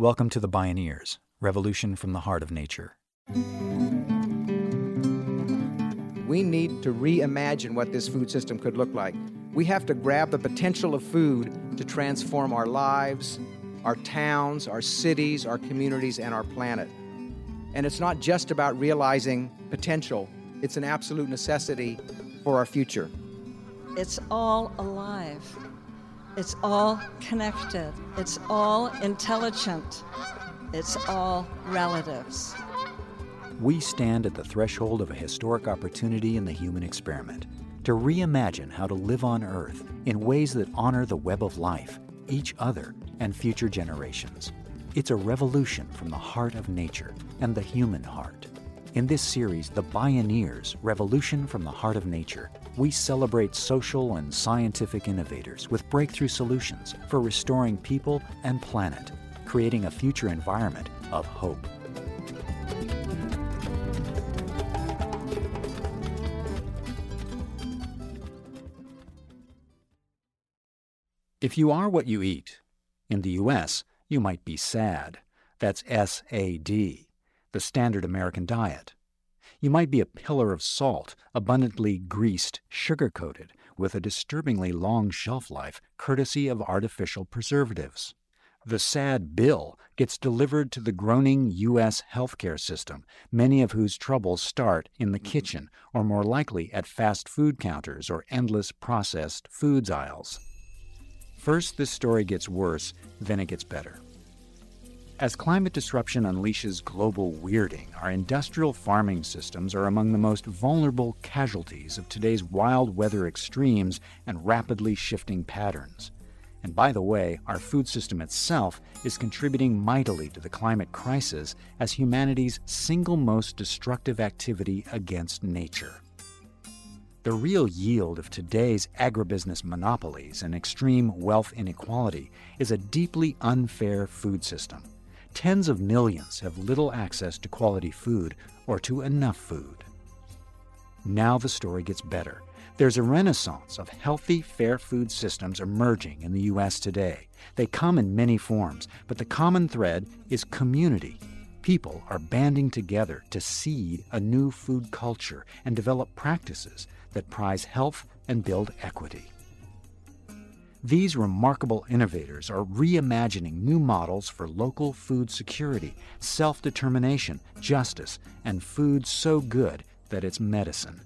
Welcome to the Bioneers Revolution from the Heart of Nature. We need to reimagine what this food system could look like. We have to grab the potential of food to transform our lives, our towns, our cities, our communities, and our planet. And it's not just about realizing potential, it's an absolute necessity for our future. It's all alive. It's all connected. It's all intelligent. It's all relatives. We stand at the threshold of a historic opportunity in the human experiment to reimagine how to live on Earth in ways that honor the web of life, each other, and future generations. It's a revolution from the heart of nature and the human heart. In this series, The Bioneers Revolution from the Heart of Nature, we celebrate social and scientific innovators with breakthrough solutions for restoring people and planet, creating a future environment of hope. If you are what you eat, in the U.S., you might be SAD. That's S A D, the standard American diet. You might be a pillar of salt, abundantly greased, sugar coated, with a disturbingly long shelf life, courtesy of artificial preservatives. The sad bill gets delivered to the groaning U.S. healthcare system, many of whose troubles start in the kitchen, or more likely at fast food counters or endless processed foods aisles. First, this story gets worse, then it gets better. As climate disruption unleashes global weirding, our industrial farming systems are among the most vulnerable casualties of today's wild weather extremes and rapidly shifting patterns. And by the way, our food system itself is contributing mightily to the climate crisis as humanity's single most destructive activity against nature. The real yield of today's agribusiness monopolies and extreme wealth inequality is a deeply unfair food system tens of millions have little access to quality food or to enough food. Now the story gets better. There's a renaissance of healthy, fair food systems emerging in the U.S. today. They come in many forms, but the common thread is community. People are banding together to seed a new food culture and develop practices that prize health and build equity. These remarkable innovators are reimagining new models for local food security, self determination, justice, and food so good that it's medicine.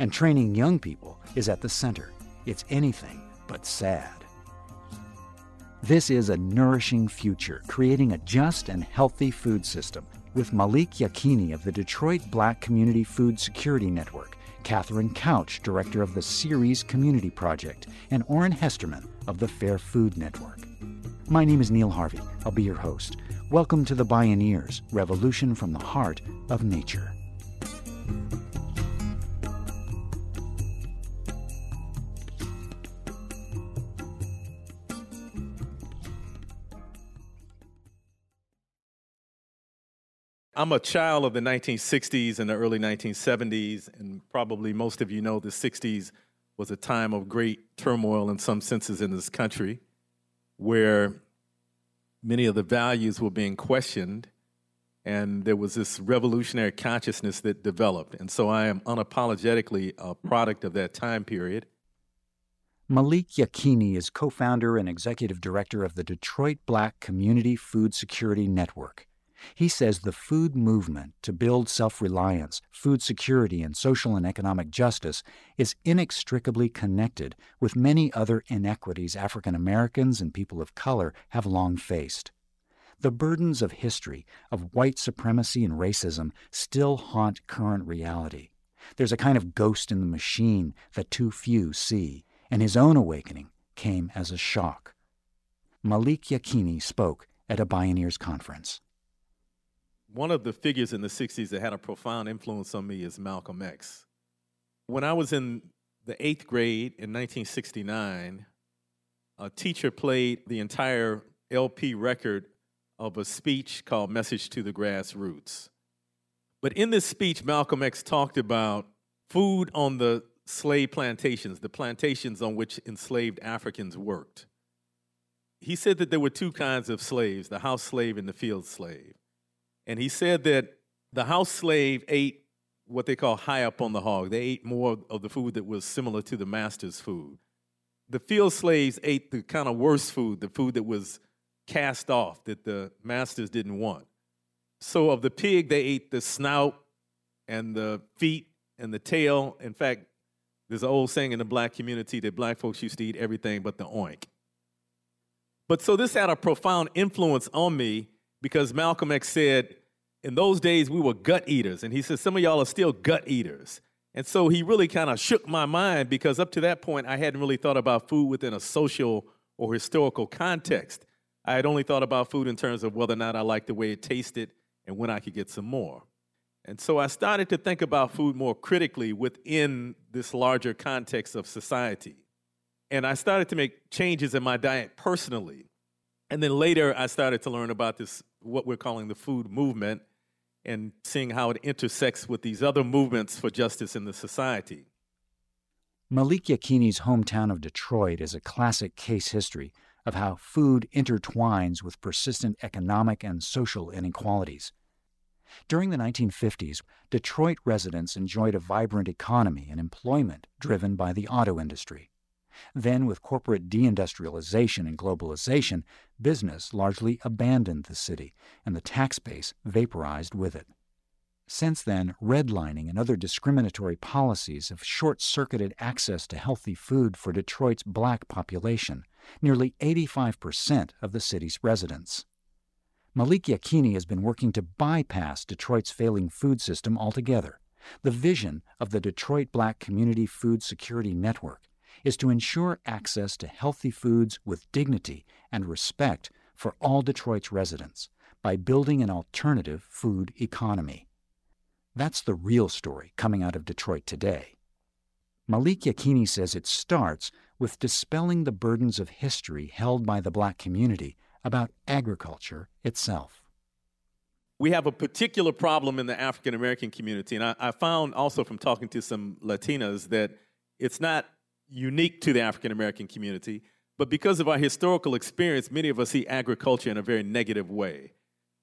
And training young people is at the center. It's anything but sad. This is a nourishing future, creating a just and healthy food system with Malik Yakini of the Detroit Black Community Food Security Network Cathryn Couch, director of the Ceres Community Project, and Oran Hesterman of the Fair Food Network. My name is Neil Harvey. I'll be your host. Welcome to the Bioneers Revolution from the Heart of Nature. I'm a child of the 1960s and the early 1970s, and probably most of you know the 60s was a time of great turmoil in some senses in this country, where many of the values were being questioned, and there was this revolutionary consciousness that developed. And so I am unapologetically a product of that time period. Malik Yakini is co founder and executive director of the Detroit Black Community Food Security Network. He says the food movement to build self reliance, food security, and social and economic justice is inextricably connected with many other inequities African Americans and people of color have long faced. The burdens of history, of white supremacy and racism, still haunt current reality. There's a kind of ghost in the machine that too few see, and his own awakening came as a shock. Malik Yakini spoke at a Bioneers conference one of the figures in the 60s that had a profound influence on me is Malcolm X. When I was in the eighth grade in 1969, a teacher played the entire LP record of a speech called Message to the Grassroots. But in this speech, Malcolm X talked about food on the slave plantations, the plantations on which enslaved Africans worked. he said that there were two kinds of slaves the house slave and the field slave. And he said that the house slave ate what they call high up on the hog. They ate more of the food that was similar to the master's food. The field slaves ate the kind of worse food, the food that was cast off, that the masters didn't want. So, of the pig, they ate the snout and the feet and the tail. In fact, there's an old saying in the black community that black folks used to eat everything but the oink. But so this had a profound influence on me because Malcolm X said, in those days we were gut eaters. And he said, some of y'all are still gut eaters. And so he really kind of shook my mind because up to that point, I hadn't really thought about food within a social or historical context. I had only thought about food in terms of whether or not I liked the way it tasted and when I could get some more. And so I started to think about food more critically within this larger context of society. And I started to make changes in my diet personally. And then later I started to learn about this, what we're calling the food movement, and seeing how it intersects with these other movements for justice in the society. Malik Yakini's hometown of Detroit is a classic case history of how food intertwines with persistent economic and social inequalities. During the 1950s, Detroit residents enjoyed a vibrant economy and employment driven by the auto industry. Then, with corporate deindustrialization and globalization, business largely abandoned the city, and the tax base vaporized with it. Since then, redlining and other discriminatory policies have short circuited access to healthy food for Detroit's black population, nearly 85% of the city's residents. Malik Yakini has been working to bypass Detroit's failing food system altogether. The vision of the Detroit Black Community Food Security Network is to ensure access to healthy foods with dignity and respect for all Detroit's residents by building an alternative food economy. That's the real story coming out of Detroit today. Malik Yakini says it starts with dispelling the burdens of history held by the black community about agriculture itself. We have a particular problem in the African American community, and I, I, found also from talking to some Latinas that it's not unique to the African American community, but because of our historical experience, many of us see agriculture in a very negative way.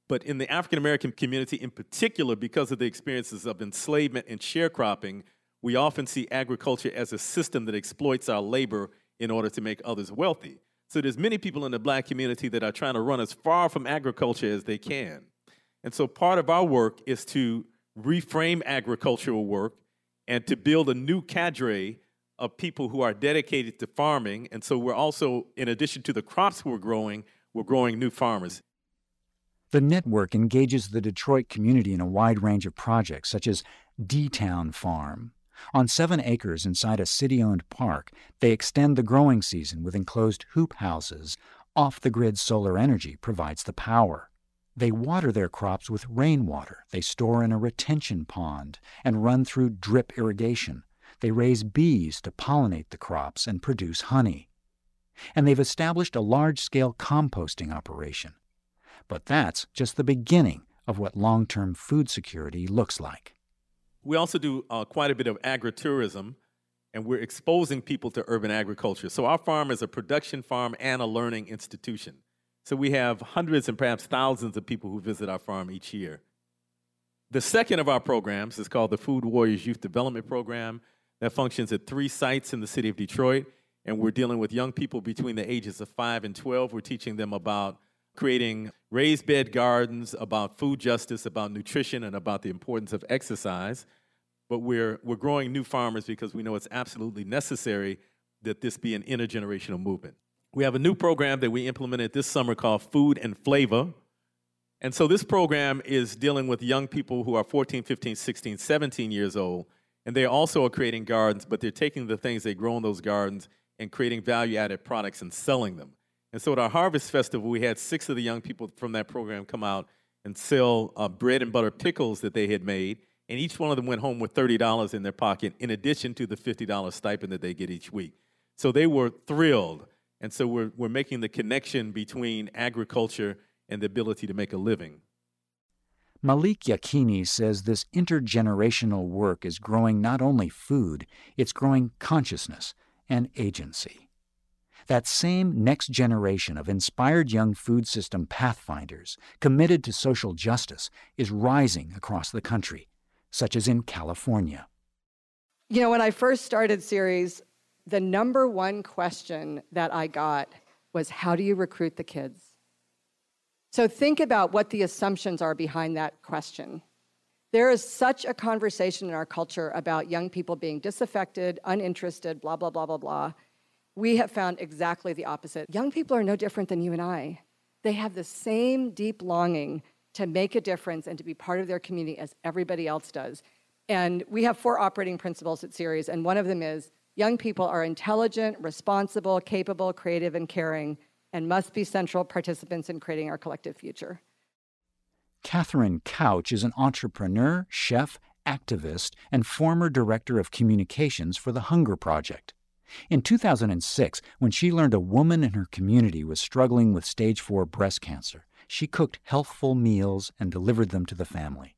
But in the African American community in particular, because of the experiences of enslavement and sharecropping, we often see agriculture as a system that exploits our labor in order to make others wealthy. So there's many people in the black community that are trying to run as far from agriculture as they can. And so part of our work is to reframe agricultural work and to build a new cadre of people who are dedicated to farming. And so we're also, in addition to the crops we're growing, we're growing new farmers. The network engages the Detroit community in a wide range of projects, such as D Town Farm. On seven acres inside a city owned park, they extend the growing season with enclosed hoop houses. Off the grid solar energy provides the power. They water their crops with rainwater they store in a retention pond and run through drip irrigation. They raise bees to pollinate the crops and produce honey. And they've established a large scale composting operation but that's just the beginning of what long term food security looks like. We also do uh, quite a bit of agritourism, and we're exposing people to urban agriculture. So, our farm is a production farm and a learning institution. So, we have hundreds and perhaps thousands of people who visit our farm each year. The second of our programs is called the Food Warriors Youth Development Program that functions at three sites in the city of Detroit. And we're dealing with young people between the ages of 5 and 12. We're teaching them about creating raised bed gardens about food justice, about nutrition, and about the importance of exercise. But we're, we're growing new farmers because we know it's absolutely necessary that this be an intergenerational movement. We have a new program that we implemented this summer called Food and Flavor. And so this program is dealing with young people who are 14, 15, 16, 17 years old. And they also are creating gardens, but they're taking the things they grow in those gardens and creating value added products and selling them. And so at our Harvest Festival, we had six of the young people from that program come out and sell uh, bread and butter pickles that they had made. And each one of them went home with $30 in their pocket, in addition to the $50 stipend that they get each week. So they were thrilled. And so we're, we're making the connection between agriculture and the ability to make a living. Malik Yakini says this intergenerational work is growing not only food, it's growing consciousness and agency. That same next generation of inspired young food system pathfinders committed to social justice is rising across the country, such as in California. You know, when I first started Ceres, the number one question that I got was how do you recruit the kids? So think about what the assumptions are behind that question. There is such a conversation in our culture about young people being disaffected, uninterested, blah, blah, blah, blah, blah. We have found exactly the opposite. Young people are no different than you and I. They have the same deep longing to make a difference and to be part of their community as everybody else does. And we have four operating principles at Ceres, and one of them is young people are intelligent, responsible, capable, creative, and caring, and must be central participants in creating our collective future. Cathryn Couch is an entrepreneur, chef, activist, and former director of communications for the Hunger Project. In 2006, when she learned a woman in her community was struggling with stage 4 breast cancer, she cooked healthful meals and delivered them to the family.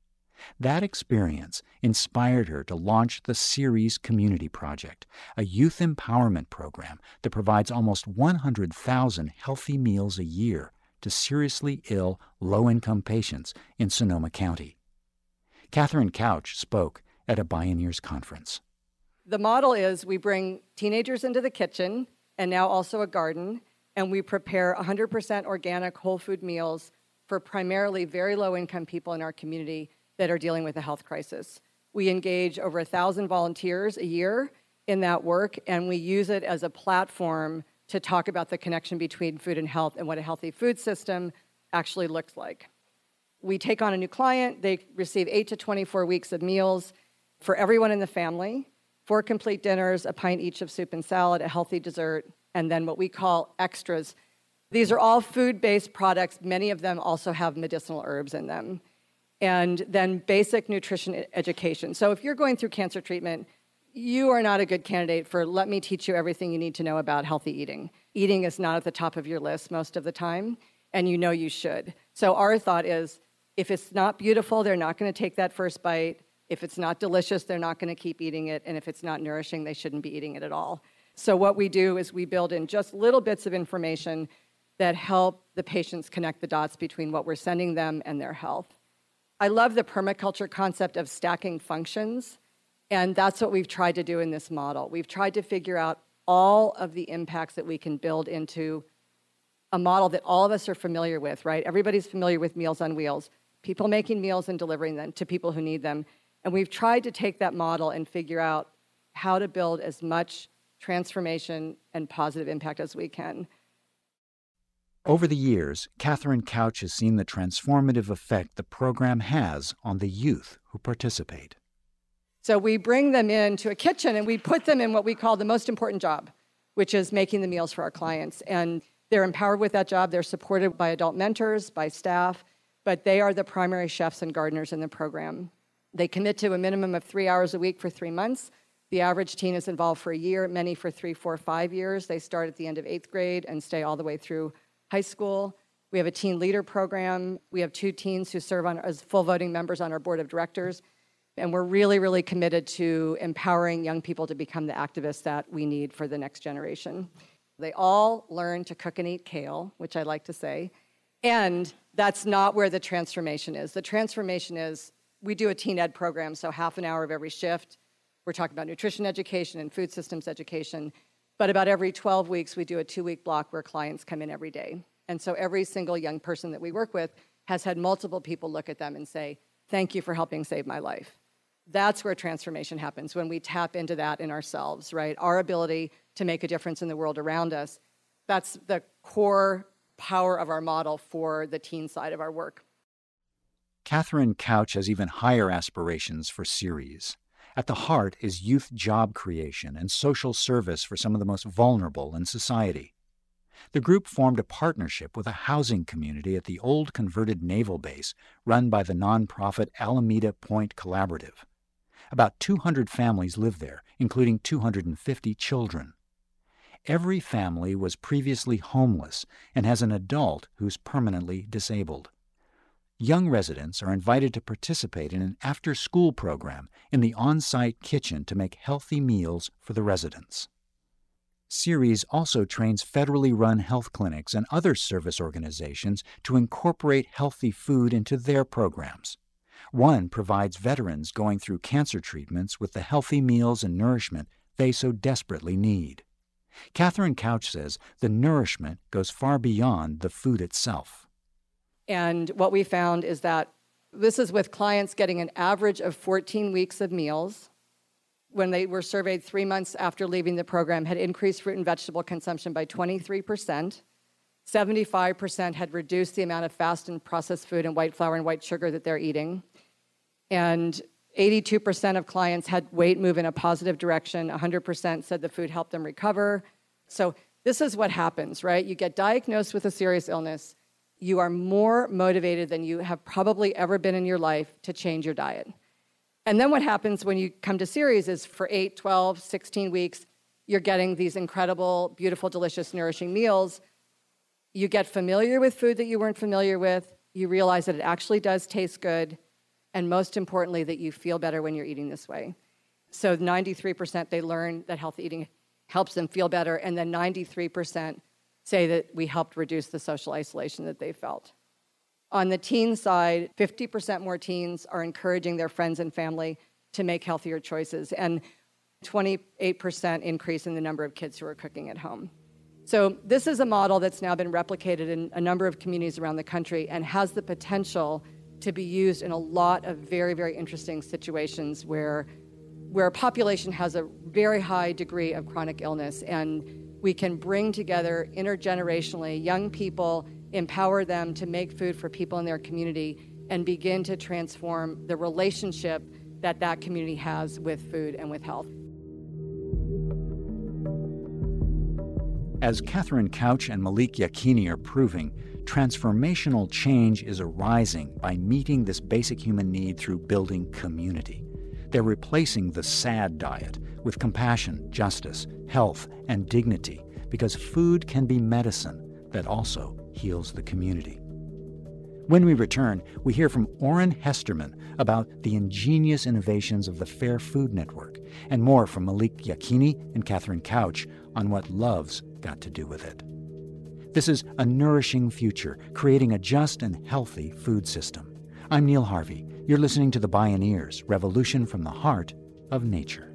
That experience inspired her to launch the Ceres Community Project, a youth empowerment program that provides almost 100,000 healthy meals a year to seriously ill, low income patients in Sonoma County. Cathryn Couch spoke at a Bioneers conference. The model is we bring teenagers into the kitchen and now also a garden, and we prepare 100% organic whole food meals for primarily very low income people in our community that are dealing with a health crisis. We engage over 1,000 volunteers a year in that work, and we use it as a platform to talk about the connection between food and health and what a healthy food system actually looks like. We take on a new client, they receive 8 to 24 weeks of meals for everyone in the family, four complete dinners, a pint each of soup and salad, a healthy dessert, and then what we call extras. These are all food based products. Many of them also have medicinal herbs in them. And then basic nutrition education. So if you're going through cancer treatment, you are not a good candidate for let me teach you everything you need to know about healthy eating. Eating is not at the top of your list most of the time, and you know you should. So our thought is if it's not beautiful, they're not going to take that first bite. If it's not delicious, they're not going to keep eating it. And if it's not nourishing, they shouldn't be eating it at all. So what we do is we build in just little bits of information that help the patients connect the dots between what we're sending them and their health. I love the permaculture concept of stacking functions. And that's what we've tried to do in this model. We've tried to figure out all of the impacts that we can build into a model that all of us are familiar with, right? Everybody's familiar with Meals on Wheels, people making meals and delivering them to people who need them. And we've tried to take that model and figure out how to build as much transformation and positive impact as we can. Over the years, Cathryn Couch has seen the transformative effect the program has on the youth who participate. So we bring them into a kitchen and we put them in what we call the most important job, which is making the meals for our clients. And they're empowered with that job. They're supported by adult mentors, by staff, but they are the primary chefs and gardeners in the program. They commit to a minimum of three hours a week for three months. The average teen is involved for a year, many for three, four, five years. They start at the end of eighth grade and stay all the way through high school. We have a teen leader program. We have two teens who serve on, as full voting members on our board of directors. And we're really, really committed to empowering young people to become the activists that we need for the next generation. They all learn to cook and eat kale, which I like to say. And that's not where the transformation is. The transformation is we do a teen ed program, so half an hour of every shift. We're talking about nutrition education and food systems education. But about every 12 weeks, we do a two week block where clients come in every day. And so every single young person that we work with has had multiple people look at them and say, Thank you for helping save my life that's where transformation happens when we tap into that in ourselves, right? Our ability to make a difference in the world around us. That's the core power of our model for the teen side of our work. Cathryn Couch has even higher aspirations for Ceres. At the heart is youth job creation and social service for some of the most vulnerable in society. The group formed a partnership with a housing community at the old converted naval base run by the nonprofit Alameda Point Collaborative. About 200 families live there, including 250 children. Every family was previously homeless and has an adult who's permanently disabled. Young residents are invited to participate in an after school program in the on site kitchen to make healthy meals for the residents. Ceres also trains federally run health clinics and other service organizations to incorporate healthy food into their programs. One provides veterans going through cancer treatments with the healthy meals and nourishment they so desperately need. Cathryn Couch says the nourishment goes far beyond the food itself. And what we found is that this is with clients getting an average of 14 weeks of meals. When they were surveyed three months after leaving the program, had increased fruit and vegetable consumption by 23%. 75% had reduced the amount of fast and processed food and white flour and white sugar that they're eating. And 82% of clients had weight move in a positive direction. 100% said the food helped them recover. So, this is what happens, right? You get diagnosed with a serious illness. You are more motivated than you have probably ever been in your life to change your diet. And then what happens when you come to Ceres is for 8, 12, 16 weeks, you're getting these incredible, beautiful, delicious, nourishing meals. You get familiar with food that you weren't familiar with. You realize that it actually does taste good and most importantly, that you feel better when you're eating this way. So 93% they learn that healthy eating helps them feel better, and then 93% say that we helped reduce the social isolation that they felt. On the teen side, 50% more teens are encouraging their friends and family to make healthier choices, and 28% increase in the number of kids who are cooking at home. So, this is a model that's now been replicated in a number of communities around the country and has the potential to be used in a lot of very, very interesting situations where, where a population has a very high degree of chronic illness. And we can bring together intergenerationally young people, empower them to make food for people in their community, and begin to transform the relationship that that community has with food and with health. As Cathryn Couch and Malik Yakini are proving, transformational change is arising by meeting this basic human need through building community. They're replacing the sad diet with compassion, justice, health, and dignity because food can be medicine that also heals the community. When we return, we hear from Oran Hesterman about the ingenious innovations of the Fair Food Network and more from Malik Yakini and Cathryn Couch on what love's got to do with it. This is a nourishing future, creating a just and healthy food system. I'm Neil Harvey. You're listening to The Bioneers Revolution from the Heart of Nature.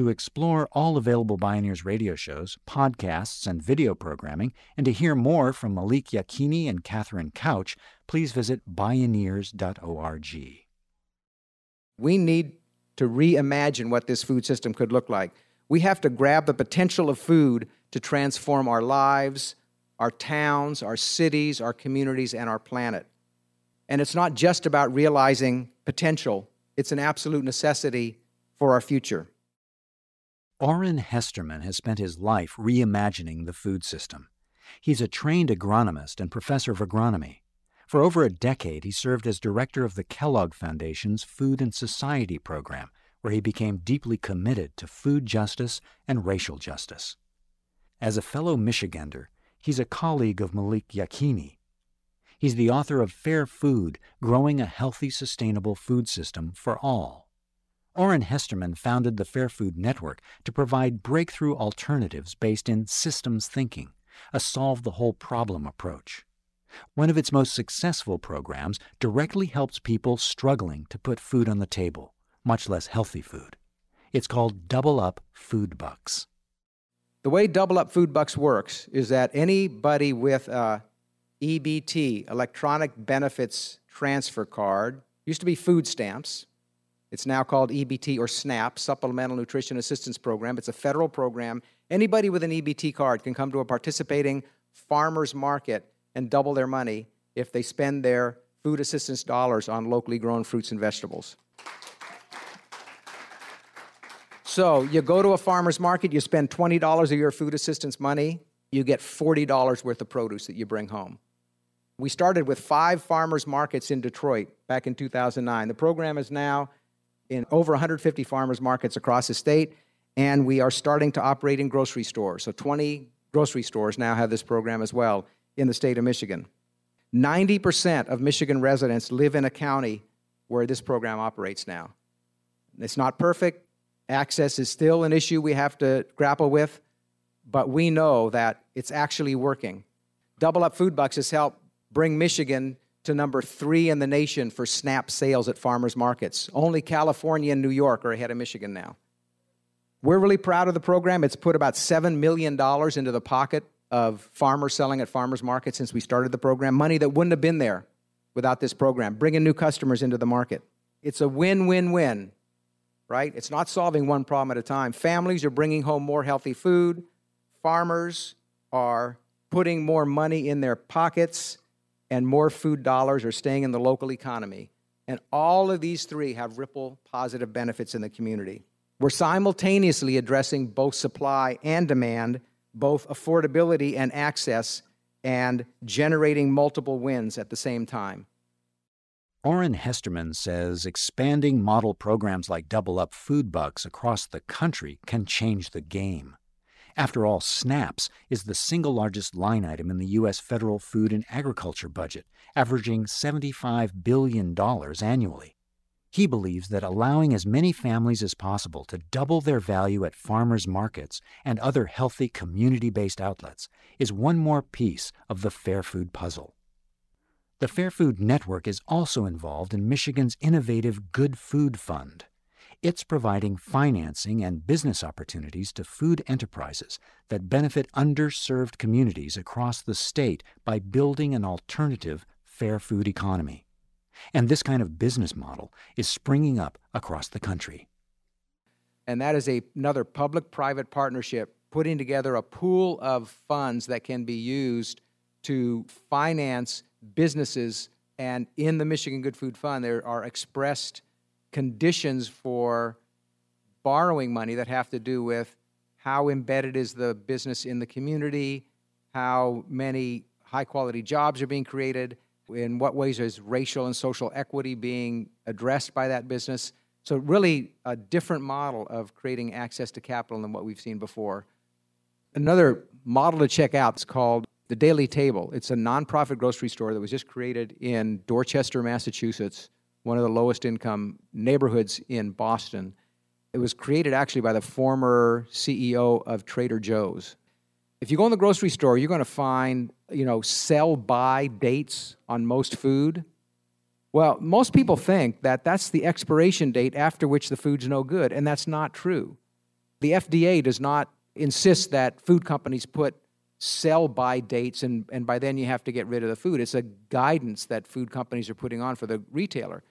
To explore all available Bioneers radio shows, podcasts, and video programming, and to hear more from Malik Yakini and Cathryn Couch, please visit bioneers.org. We need to reimagine what this food system could look like. We have to grab the potential of food to transform our lives, our towns, our cities, our communities, and our planet. And it's not just about realizing potential, it's an absolute necessity for our future. Oran Hesterman has spent his life reimagining the food system. He's a trained agronomist and professor of agronomy. For over a decade, he served as director of the Kellogg Foundation's Food and Society program, where he became deeply committed to food justice and racial justice. As a fellow Michigander, he's a colleague of Malik Yakini. He's the author of Fair Food Growing a Healthy, Sustainable Food System for All. Oran Hesterman founded the Fair Food Network to provide breakthrough alternatives based in systems thinking, a solve the whole problem approach. One of its most successful programs directly helps people struggling to put food on the table, much less healthy food. It's called Double Up Food Bucks. The way Double Up Food Bucks works is that anybody with a EBT, Electronic Benefits Transfer Card, used to be food stamps, it's now called EBT or SNAP, Supplemental Nutrition Assistance Program. It's a federal program. Anybody with an EBT card can come to a participating farmer's market and double their money if they spend their food assistance dollars on locally grown fruits and vegetables. So you go to a farmer's market, you spend $20 of your food assistance money, you get $40 worth of produce that you bring home. We started with five farmers markets in Detroit back in 2009. The program is now in over 150 farmers markets across the state, and we are starting to operate in grocery stores. So 20 grocery stores now have this program as well in the state of Michigan. 90% of Michigan residents live in a county where this program operates now. It's not perfect. Access is still an issue we have to grapple with, but we know that it's actually working. Double Up Food Bucks has helped bring Michigan to number three in the nation for SNAP sales at farmers markets. Only California and New York are ahead of Michigan now. We're really proud of the program. It's put about $7 million into the pocket of farmers selling at farmers markets since we started the program, money that wouldn't have been there without this program, bringing new customers into the market. It's a win win win, right? It's not solving one problem at a time. Families are bringing home more healthy food, farmers are putting more money in their pockets, and more food dollars are staying in the local economy. And all of these three have ripple positive benefits in the community. We're simultaneously addressing both supply and demand, both affordability and access, and generating multiple wins at the same time. Oran Hesterman says expanding model programs like Double Up Food Bucks across the country can change the game. After all, SNAPS is the single largest line item in the U.S. federal food and agriculture budget, averaging $75 billion annually. He believes that allowing as many families as possible to double their value at farmers markets and other healthy community based outlets is one more piece of the Fair Food puzzle. The Fair Food Network is also involved in Michigan's innovative Good Food Fund. It's providing financing and business opportunities to food enterprises that benefit underserved communities across the state by building an alternative fair food economy. And this kind of business model is springing up across the country. And that is a, another public private partnership putting together a pool of funds that can be used to finance businesses. And in the Michigan Good Food Fund, there are expressed conditions for borrowing money that have to do with how embedded is the business in the community, how many high quality jobs are being created, in what ways is racial and social equity being addressed by that business? So, really, a different model of creating access to capital than what we've seen before. Another model to check out is called the Daily Table. It's a nonprofit grocery store that was just created in Dorchester, Massachusetts, one of the lowest income neighborhoods in Boston. It was created actually by the former CEO of Trader Joe's. If you go in the grocery store, you're going to find, you know, sell by dates on most food. Well, most people think that that's the expiration date after which the food's no good, and that's not true. The FDA does not insist that food companies put sell by dates and, and by then you have to get rid of the food. It's a guidance that food companies are putting on for the retailer.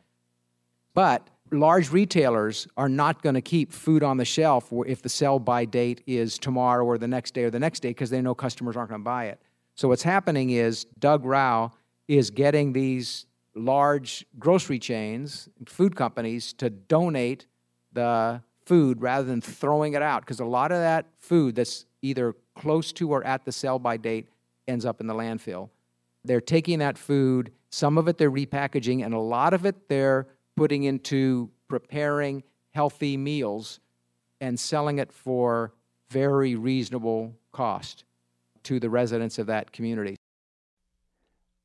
But large retailers are not going to keep food on the shelf if the sell by date is tomorrow or the next day or the next day because they know customers aren't going to buy it. So what's happening is Doug Rauch is getting these large grocery chains, food companies to donate the food rather than throwing it out because a lot of that food that's either close to or at the sell by date ends up in the landfill. They're taking that food, some of it they're repackaging, and a lot of it they're putting into preparing healthy meals and selling it for very reasonable cost to the residents of that community.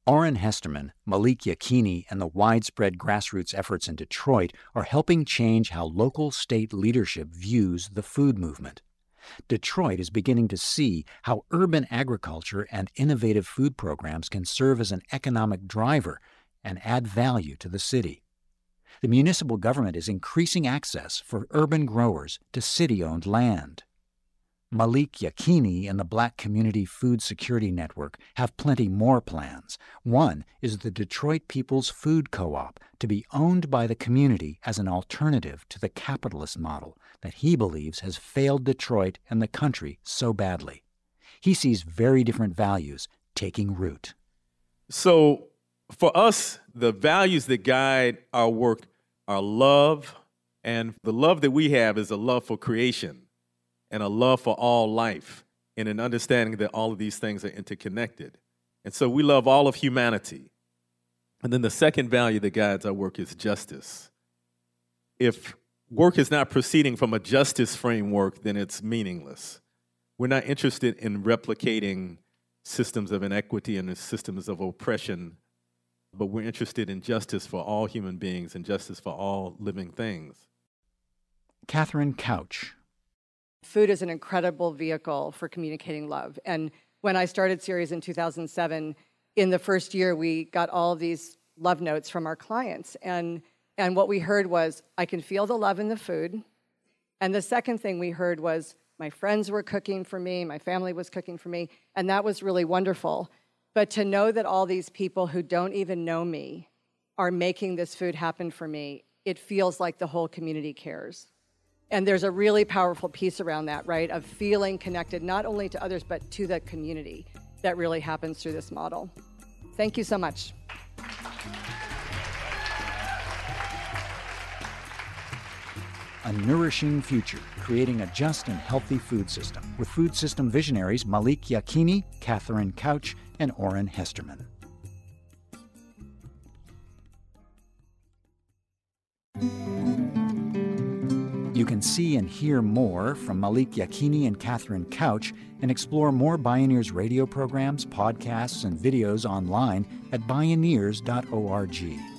Oran Hesterman, Malik Yakini, and the widespread grassroots efforts in Detroit are helping change how local state leadership views the food movement. Detroit is beginning to see how urban agriculture and innovative food programs can serve as an economic driver and add value to the city the municipal government is increasing access for urban growers to city owned land. Malik Yakini and the Black Community Food Security Network have plenty more plans. One is the Detroit People's Food Co op to be owned by the community as an alternative to the capitalist model that he believes has failed Detroit and the country so badly. He sees very different values taking root. So, for us, the values that guide our work are love, and the love that we have is a love for creation and a love for all life, and an understanding that all of these things are interconnected. And so we love all of humanity. And then the second value that guides our work is justice. If work is not proceeding from a justice framework, then it's meaningless. We're not interested in replicating systems of inequity and systems of oppression, but we're interested in justice for all human beings and justice for all living things. Cathryn Couch. Food is an incredible vehicle for communicating love. And when I started Ceres in 2007, in the first year, we got all of these love notes from our clients. And, and what we heard was, I can feel the love in the food. And the second thing we heard was, my friends were cooking for me, my family was cooking for me, and that was really wonderful. But to know that all these people who don't even know me are making this food happen for me, it feels like the whole community cares. And there's a really powerful piece around that, right? Of feeling connected not only to others, but to the community that really happens through this model. Thank you so much. A nourishing future, creating a just and healthy food system, with food system visionaries Malik Yakini, Cathryn Couch, and Oran Hesterman. You can see and hear more from Malik Yakini and Cathryn Couch and explore more Bioneers radio programs, podcasts, and videos online at bioneers.org.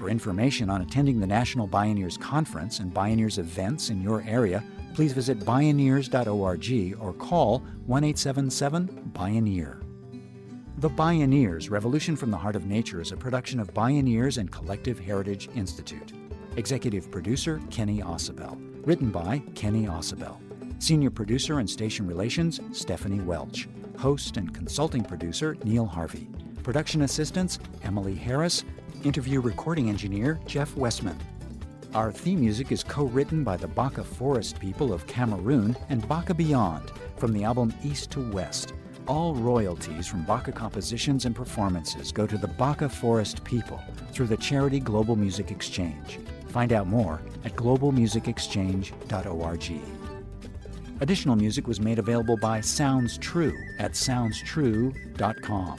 For information on attending the National Bioneers Conference and Bioneers events in your area, please visit bioneers.org or call 1 877 Bioneer. The Bioneers Revolution from the Heart of Nature is a production of Bioneers and Collective Heritage Institute. Executive producer Kenny Ausubel. Written by Kenny Ausubel. Senior producer and station relations Stephanie Welch. Host and consulting producer Neil Harvey. Production assistants Emily Harris. Interview recording engineer Jeff Westman. Our theme music is co written by the Baka Forest people of Cameroon and Baka Beyond from the album East to West. All royalties from Baka compositions and performances go to the Baka Forest people through the charity Global Music Exchange. Find out more at globalmusicexchange.org. Additional music was made available by Sounds True at soundstrue.com.